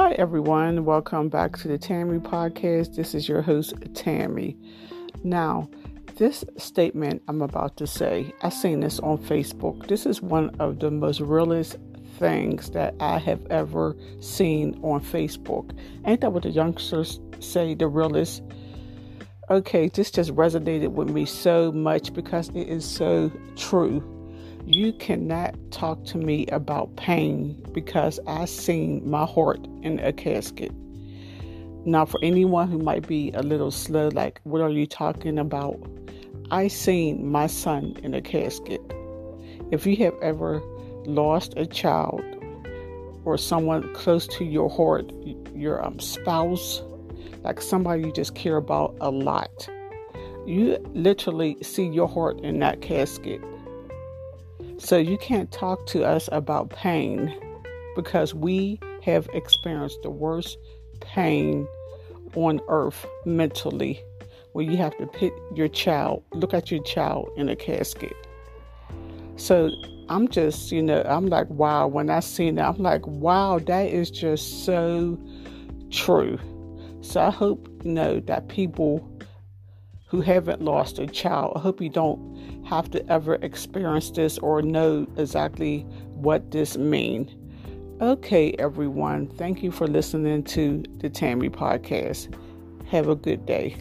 Hi, everyone. Welcome back to the Tammy Podcast. This is your host, Tammy. Now, this statement I'm about to say—I've seen this on Facebook. This is one of the most realest things that I have ever seen on Facebook. Ain't that what the youngsters say, the realest? Okay, this just resonated with me so much because it is so true. You cannot talk to me about pain because I seen my heart in a casket. Now, for anyone who might be a little slow, like, what are you talking about? I seen my son in a casket. If you have ever lost a child or someone close to your heart, your um, spouse, like somebody you just care about a lot, you literally see your heart in that casket. So you can't talk to us about pain because we have experienced the worst pain on earth mentally where you have to put your child, look at your child in a casket. So I'm just, you know, I'm like, wow, when I seen that, I'm like, wow, that is just so true. So I hope, you know, that people who haven't lost a child. I hope you don't have to ever experience this or know exactly what this means. Okay, everyone. Thank you for listening to the Tammy podcast. Have a good day.